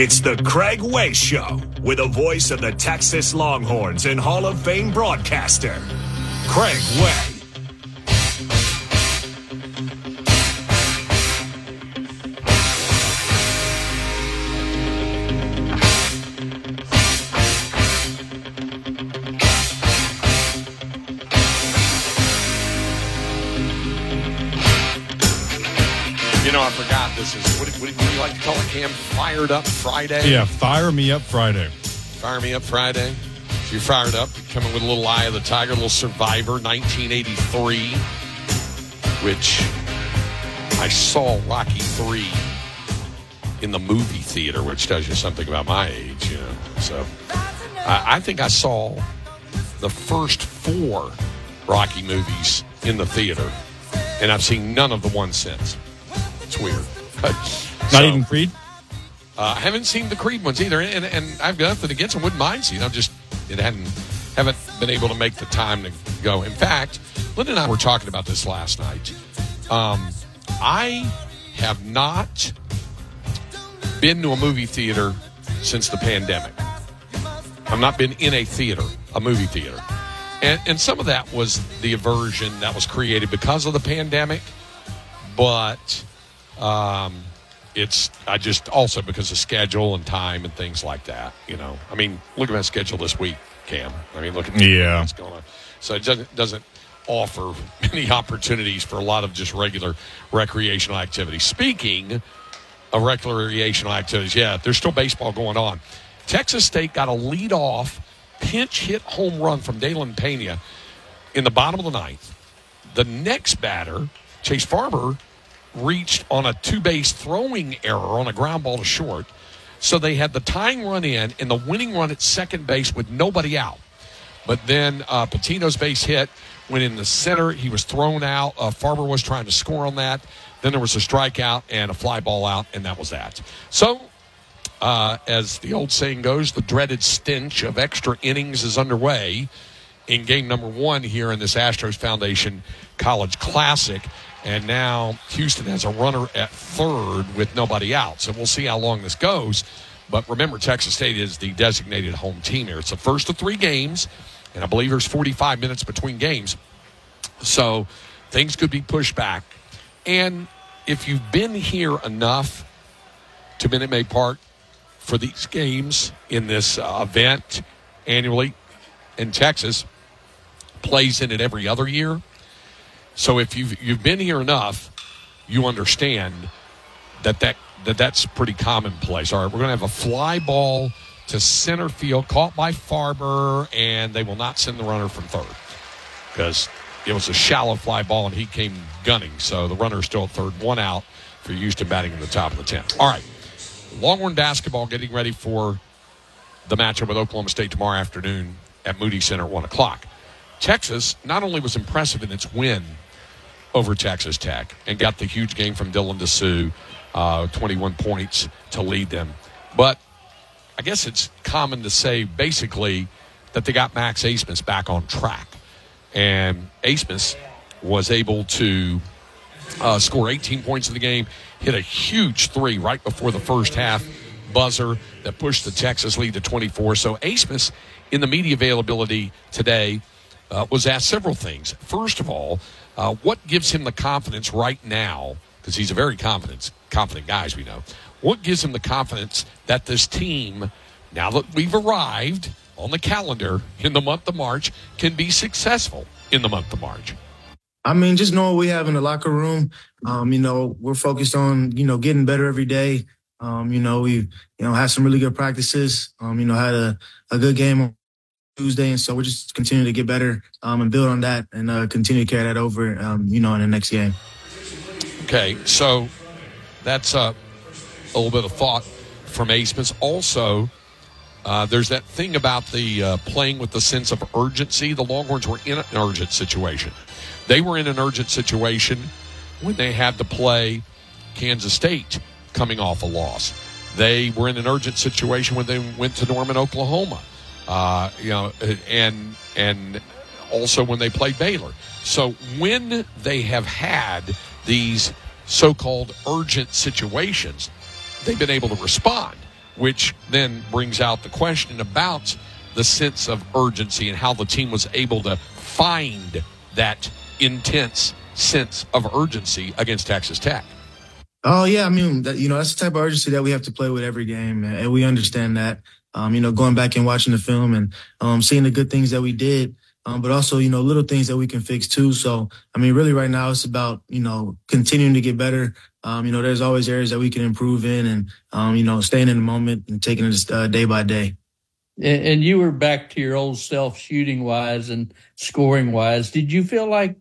It's the Craig Way Show with a voice of the Texas Longhorns and Hall of Fame broadcaster, Craig Way. You like to call it, Cam? Fired Up Friday? Yeah, fire me up Friday. Fire Me Up Friday. So you're fired up, coming with a little Eye of the Tiger, a little Survivor 1983, which I saw Rocky 3 in the movie theater, which tells you something about my age, you know. So I, I think I saw the first four Rocky movies in the theater, and I've seen none of the ones since. It's weird. Not so- even Creed? uh, I haven't seen the Creed ones either, and, and I've got nothing against them. Wouldn't mind seeing. them. just it hadn't haven't been able to make the time to go. In fact, Linda and I were talking about this last night. Um, I have not been to a movie theater since the pandemic. I've not been in a theater, a movie theater, and and some of that was the aversion that was created because of the pandemic, but um, it's I just also because of schedule and time and things like that. You know, I mean, look at my schedule this week, Cam. I mean, look at Yeah. what's going on. So it doesn't doesn't offer many opportunities for a lot of just regular recreational activities. Speaking of recreational activities, yeah, there's still baseball going on. Texas State got a lead off pinch hit home run from Dalen Pena in the bottom of the ninth. The next batter, Chase Farmer, reached on a two base throwing error on a ground ball to short. So they had the tying run in and the winning run at second base with nobody out. But then uh, Patino's base hit went in the center. He was thrown out. Uh, Farmer was trying to score on that. Then there was a strikeout and a fly ball out, and that was that. So, uh, as the old saying goes, the dreaded stench of extra innings is underway in game number one here in this Astros Foundation College Classic. And now Houston has a runner at third with nobody out. So we'll see how long this goes. But remember, Texas State is the designated home team here. It's the first of three games, and I believe there's 45 minutes between games. So things could be pushed back. And if you've been here enough to Minute Maid Park for these games in this uh, event annually in Texas, plays in it every other year. So if you've you've been here enough, you understand that that, that that's pretty commonplace. All right, we're going to have a fly ball to center field caught by Farber, and they will not send the runner from third because it was a shallow fly ball and he came gunning. So the runner is still at third, one out for Houston batting in the top of the 10th. All right, Longhorn basketball getting ready for the matchup with Oklahoma State tomorrow afternoon at Moody Center at 1 o'clock. Texas not only was impressive in its win over Texas Tech and got the huge game from Dylan Disu, uh, 21 points to lead them, but I guess it's common to say basically that they got Max Abmas back on track. And Abmas was able to uh, score 18 points in the game, hit a huge three right before the first half buzzer that pushed the Texas lead to 24. So Abmas, in the media availability today, uh, was asked several things. First of all, uh, what gives him the confidence right now? Because he's a very confident, confident guy, as we know. What gives him the confidence that this team, now that we've arrived on the calendar in the month of March, can be successful in the month of March? I mean, just knowing we have in the locker room. Um, you know, we're focused on you know getting better every day. Um, you know, we've you know had some really good practices. Um, you know, had a, a good game Tuesday, and so we're just continuing to get better um, and build on that and uh, continue to carry that over. Um, you know, in the next game. Okay, so that's uh, a little bit of thought from Abmas. Also, uh, there's that thing about the uh, playing with the sense of urgency. The Longhorns were in an urgent situation. They were in an urgent situation when they had to play Kansas State coming off a loss. They were in an urgent situation when they went to Norman, Oklahoma. Uh, you know, and and also when they played Baylor. So when they have had these so-called urgent situations, they've been able to respond. which then brings out the question about the sense of urgency and how the team was able to find that intense sense of urgency against Texas Tech. Oh yeah, I mean, that, you know, that's the type of urgency that we have to play with every game, and we understand that. Um, you know, going back and watching the film and um, seeing the good things that we did, um, but also you know little things that we can fix too. So I mean, really, right now it's about you know continuing to get better. Um, you know, there's always areas that we can improve in, and um, you know, staying in the moment and taking it uh, day by day. And you were back to your old self, shooting wise and scoring wise. Did you feel like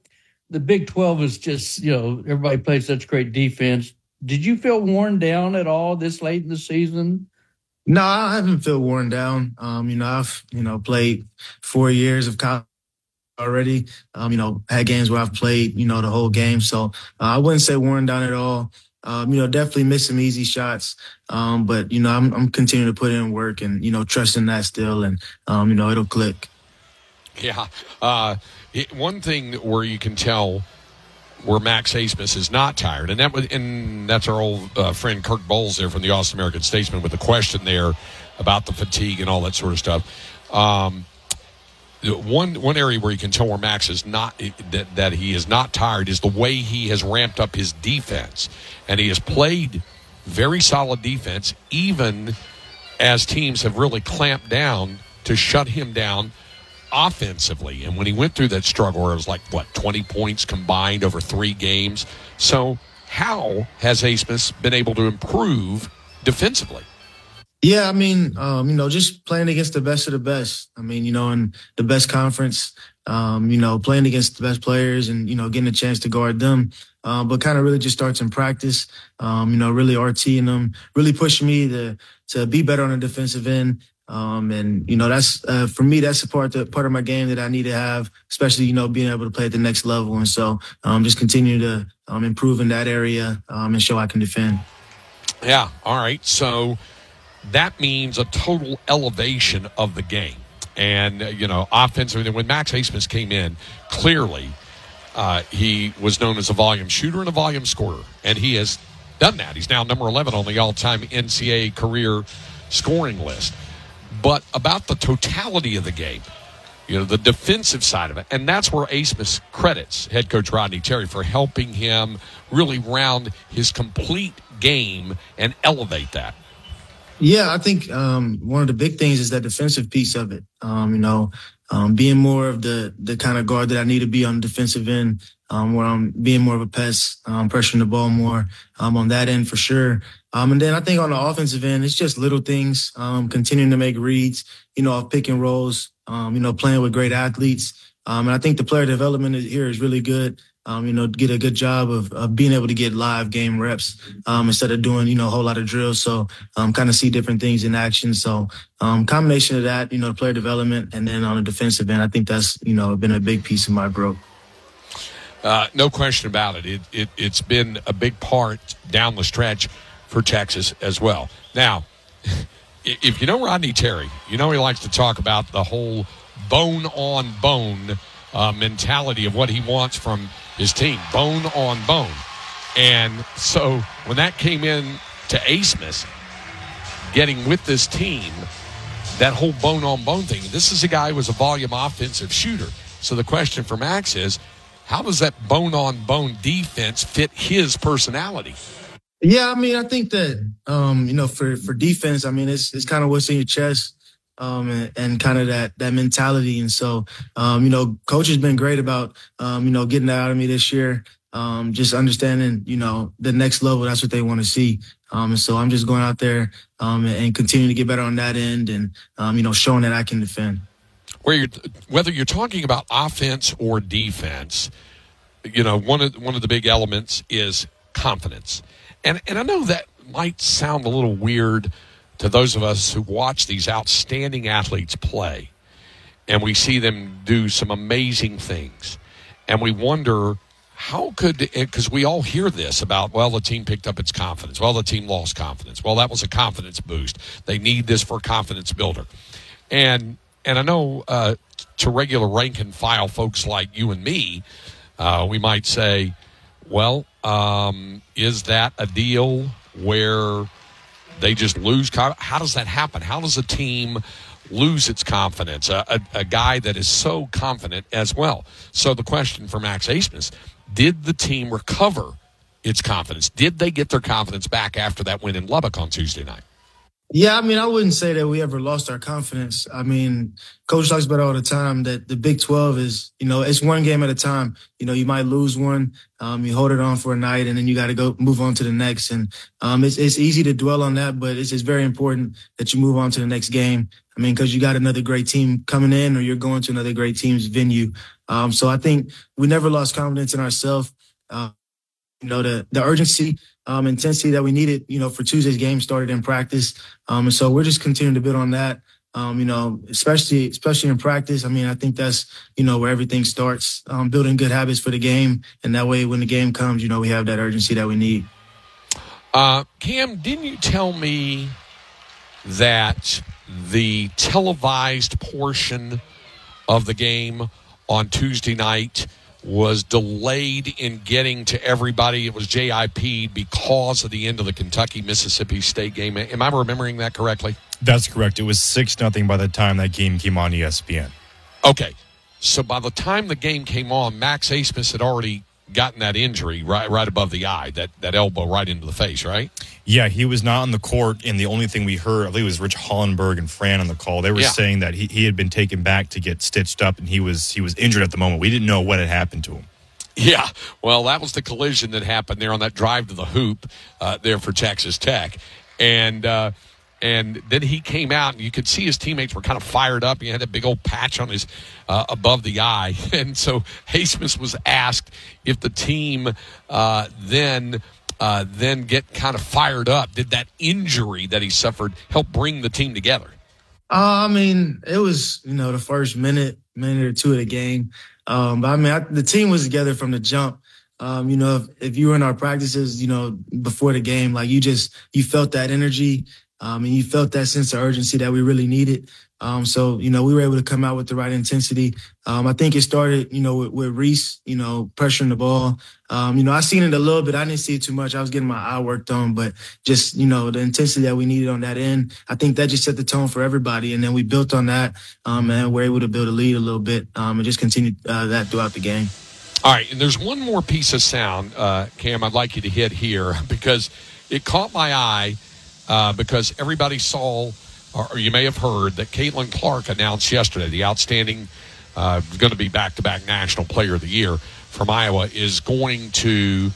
the Big Twelve is just you know everybody plays such great defense? Did you feel worn down at all this late in the season? No, I haven't felt worn down. Um, you know, I've you know played four years of college already. Um, you know, had games where I've played you know the whole game, so uh, I wouldn't say worn down at all. Um, you know, definitely miss some easy shots, um, but you know, I'm, I'm continuing to put in work and you know, trusting that still, and um, you know, it'll click. Yeah, uh, it, one thing where you can tell where Max Abmas is not tired, and that was, and that's our old uh, friend Kirk Bohls there from the Austin American Statesman with a question there about the fatigue and all that sort of stuff. Um, one one area where you can tell where Max is not that, that he is not tired is the way he has ramped up his defense, and he has played very solid defense even as teams have really clamped down to shut him down offensively. And when he went through that struggle, it was like, what, 20 points combined over three games. So, how has Abmas been able to improve defensively? Yeah, I mean, um, you know, just playing against the best of the best. I mean, you know, in the best conference, um, you know, playing against the best players and, you know, getting a chance to guard them. Uh, but kind of really just starts in practice, um, you know, really RTing them, really pushing me to, to be better on the defensive end um, and you know, that's uh, for me, that's a part that, part of my game that I need to have, especially you know being able to play at the next level. And so, um, just continue to um, improve in that area um, and show I can defend. Yeah. All right. So that means a total elevation of the game, and uh, you know, offensively. When Max Abmas came in, clearly uh, he was known as a volume shooter and a volume scorer, and he has done that. He's now number 11 on the all-time NCAA career scoring list but about the totality of the game. You know, the defensive side of it. And that's where Abmas credits head coach Rodney Terry for helping him really round his complete game and elevate that. Yeah, I think um, one of the big things is that defensive piece of it. Um, you know, um, being more of the the kind of guard that I need to be on the defensive end, um, where I'm being more of a pest, um, pressuring the ball more um, on that end for sure. Um, and then I think on the offensive end, it's just little things, um, continuing to make reads, you know, of pick and rolls, um, you know, playing with great athletes. Um, and I think the player development here is really good. Um, you know, get a good job of, of being able to get live game reps um, instead of doing, you know, a whole lot of drills. So kind of see different things in action. So combination of that, you know, the player development, and then on the defensive end, I think that's, you know, been a big piece of my growth. Uh, no question about it. It, it. It's been a big part down the stretch for Texas as well. Now, if you know Rodney Terry, you know he likes to talk about the whole bone on bone uh, mentality of what he wants from his team, bone on bone. And so when that came in to Abmas, getting with this team, that whole bone on bone thing, this is a guy who was a volume offensive shooter. So the question for Max is, how does that bone on bone defense fit his personality? Yeah, I mean, I think that um, you know, for for defense, I mean, it's it's kind of what's in your chest. Um, and, and kind of that that mentality. And so, um, you know, coach has been great about, um, you know, getting that out of me this year. Um, just understanding, you know, the next level. That's what they want to see. Um, and so I'm just going out there um, and, and continuing to get better on that end, and um, you know, showing that I can defend. Where you're, whether you're talking about offense or defense, you know, one of one of the big elements is confidence. And, and I know that might sound a little weird to those of us who watch these outstanding athletes play and we see them do some amazing things. And we wonder how could, because we all hear this about, well, the team picked up its confidence. Well, the team lost confidence. Well, that was a confidence boost. They need this for confidence builder. And, and I know uh, to regular rank and file folks like you and me, uh, we might say, well, um, is that a deal where they just lose. How does that happen? How does a team lose its confidence? A, a, a guy that is so confident as well. So the question for Max Abmas: Did the team recover its confidence? Did they get their confidence back after that win in Lubbock on Tuesday night? Yeah, I mean, I wouldn't say that we ever lost our confidence. I mean, coach talks about all the time that the Big 12 is, you know, it's one game at a time. You know, you might lose one, um, you hold it on for a night, and then you got to go move on to the next. And um, it's it's easy to dwell on that, but it's it's very important that you move on to the next game. I mean, because you got another great team coming in, or you're going to another great team's venue. Um, so I think we never lost confidence in ourselves. Uh, you know, the the urgency um, intensity that we needed, you know, for Tuesday's game started in practice. Um, and so we're just continuing to build on that. Um, you know, especially especially in practice. I mean, I think that's you know where everything starts. Um, building good habits for the game, and that way, when the game comes, you know, we have that urgency that we need. Uh, Cam, didn't you tell me that the televised portion of the game on Tuesday night was delayed in getting to everybody. It was JIP because of the end of the Kentucky Mississippi State game. Am I remembering that correctly? That's correct. It was six nothing by the time that game came on ESPN. Okay, so by the time the game came on, Max Abmas had already gotten that injury right right above the eye, that that elbow right into the face, right? Yeah, he was not on the court, and the only thing we heard, I think it was Rich Hollenberg and Fran on the call. They were yeah. saying that he, he had been taken back to get stitched up, and he was he was injured at the moment. We didn't know what had happened to him. Yeah, well, that was the collision that happened there on that drive to the hoop uh, there for Texas Tech, and. Uh, and then he came out, and you could see his teammates were kind of fired up. He had a big old patch on his uh, above the eye, and so Abmas was asked if the team uh, then uh, then get kind of fired up. Did that injury that he suffered help bring the team together? Uh, I mean, it was you know the first minute, minute or two of the game. Um, but I mean, I, the team was together from the jump. Um, you know, if, if you were in our practices, you know, before the game, like you just you felt that energy um, and you felt that sense of urgency that we really needed. Um, so, you know, we were able to come out with the right intensity. Um, I think it started, you know, with, with Reese, you know, pressuring the ball. Um, you know, I seen it a little bit. I didn't see it too much. I was getting my eye worked on, but just, you know, the intensity that we needed on that end, I think that just set the tone for everybody. And then we built on that, um, and we're able to build a lead a little bit, um, and just continue uh, that throughout the game. All right. And there's one more piece of sound, uh, Cam, I'd like you to hit here because it caught my eye uh, because everybody saw, or you may have heard, that Caitlin Clark announced yesterday the outstanding, uh, going to be back to back National Player of the Year from Iowa, is going to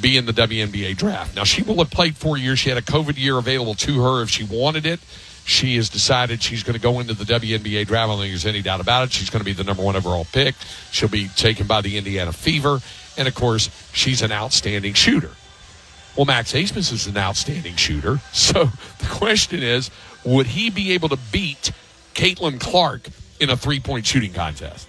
be in the WNBA draft. Now, she will have played four years. She had a COVID year available to her if she wanted it. She has decided she's going to go into the WNBA draft. I don't think there's any doubt about it. She's going to be the number one overall pick. She'll be taken by the Indiana Fever. And of course, she's an outstanding shooter. Well, Max Abmas is an outstanding shooter. So the question is, would he be able to beat Caitlin Clark in a three point shooting contest?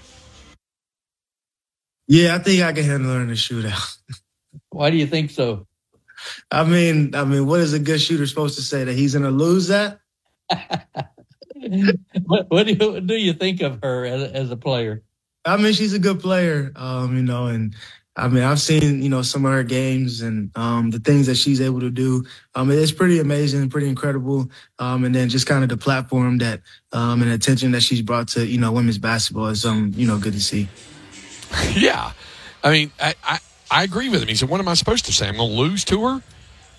Yeah, I think I can handle her in a shootout. Why do you think so? I mean, I mean, what is a good shooter supposed to say that he's going to lose that? what, what, do you what do you think of her as, as a player? I mean, she's a good player, um, you know, and I mean, I've seen, you know, some of her games and um, the things that she's able to do. Um, it's pretty amazing, pretty incredible. Um, and then just kind of the platform that um, and attention that she's brought to, you know, women's basketball is, um, you know, good to see. Yeah. I mean, I, I, I agree with him. He said, what am I supposed to say? I'm going to lose to her?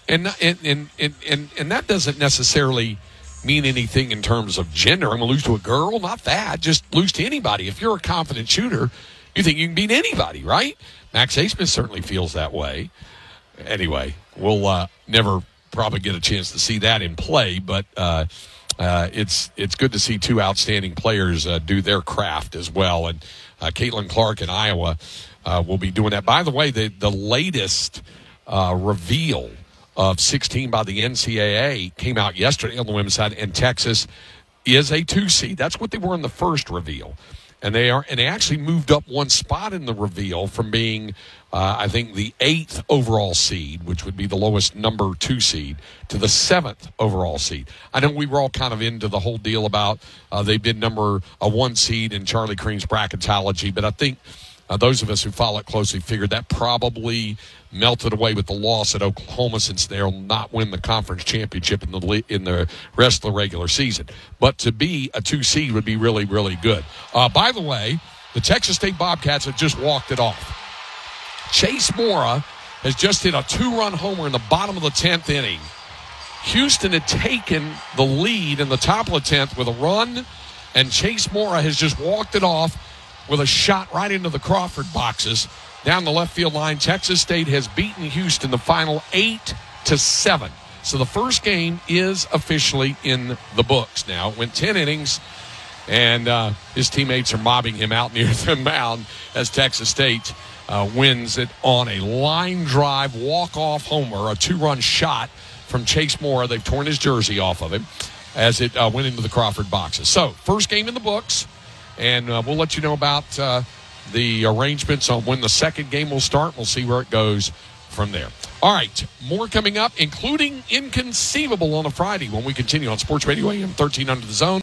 And, and, and, and, and, and that doesn't necessarily mean anything in terms of gender. I'm going to lose to a girl? Not that. Just lose to anybody. If you're a confident shooter, you think you can beat anybody, right? Max Abmas certainly feels that way. Anyway, we'll uh, never probably get a chance to see that in play, but uh, uh, it's it's good to see two outstanding players uh, do their craft as well. And uh, Caitlin Clark in Iowa uh, will be doing that. By the way, the the latest reveal of 16 by the NCAA came out yesterday on the women's side, and Texas is a two seed. That's what they were in the first reveal and they are and they actually moved up one spot in the reveal from being uh, I think the eighth overall seed, which would be the lowest number two seed, to the seventh overall seed. I know we were all kind of into the whole deal about uh, they've been number a one seed in Charlie Creme's bracketology, but I think Uh, those of us who follow it closely figured that probably melted away with the loss at Oklahoma since they'll not win the conference championship in the in the rest of the regular season. But to be a two seed would be really really good. Uh, by the way, the Texas State Bobcats have just walked it off. Chase Mora has just hit a two-run homer in the bottom of the tenth inning. Houston had taken the lead in the top of the tenth with a run, and Chase Mora has just walked it off with a shot right into the Crawford boxes down the left field line. Texas State has beaten Houston the final eight to seven. So the first game is officially in the books now. It went 10 innings, and uh, his teammates are mobbing him out near the mound as Texas State uh, wins it on a line drive walk off homer, a two run shot from Chase Moore. They've torn his jersey off of him as it uh, went into the Crawford boxes. So, first game in the books and uh, we'll let you know about uh, the arrangements on when the second game will start. We'll see where it goes from there. All right, more coming up, including Inconceivable on a Friday when we continue on Sports Radio AM 13 under the zone.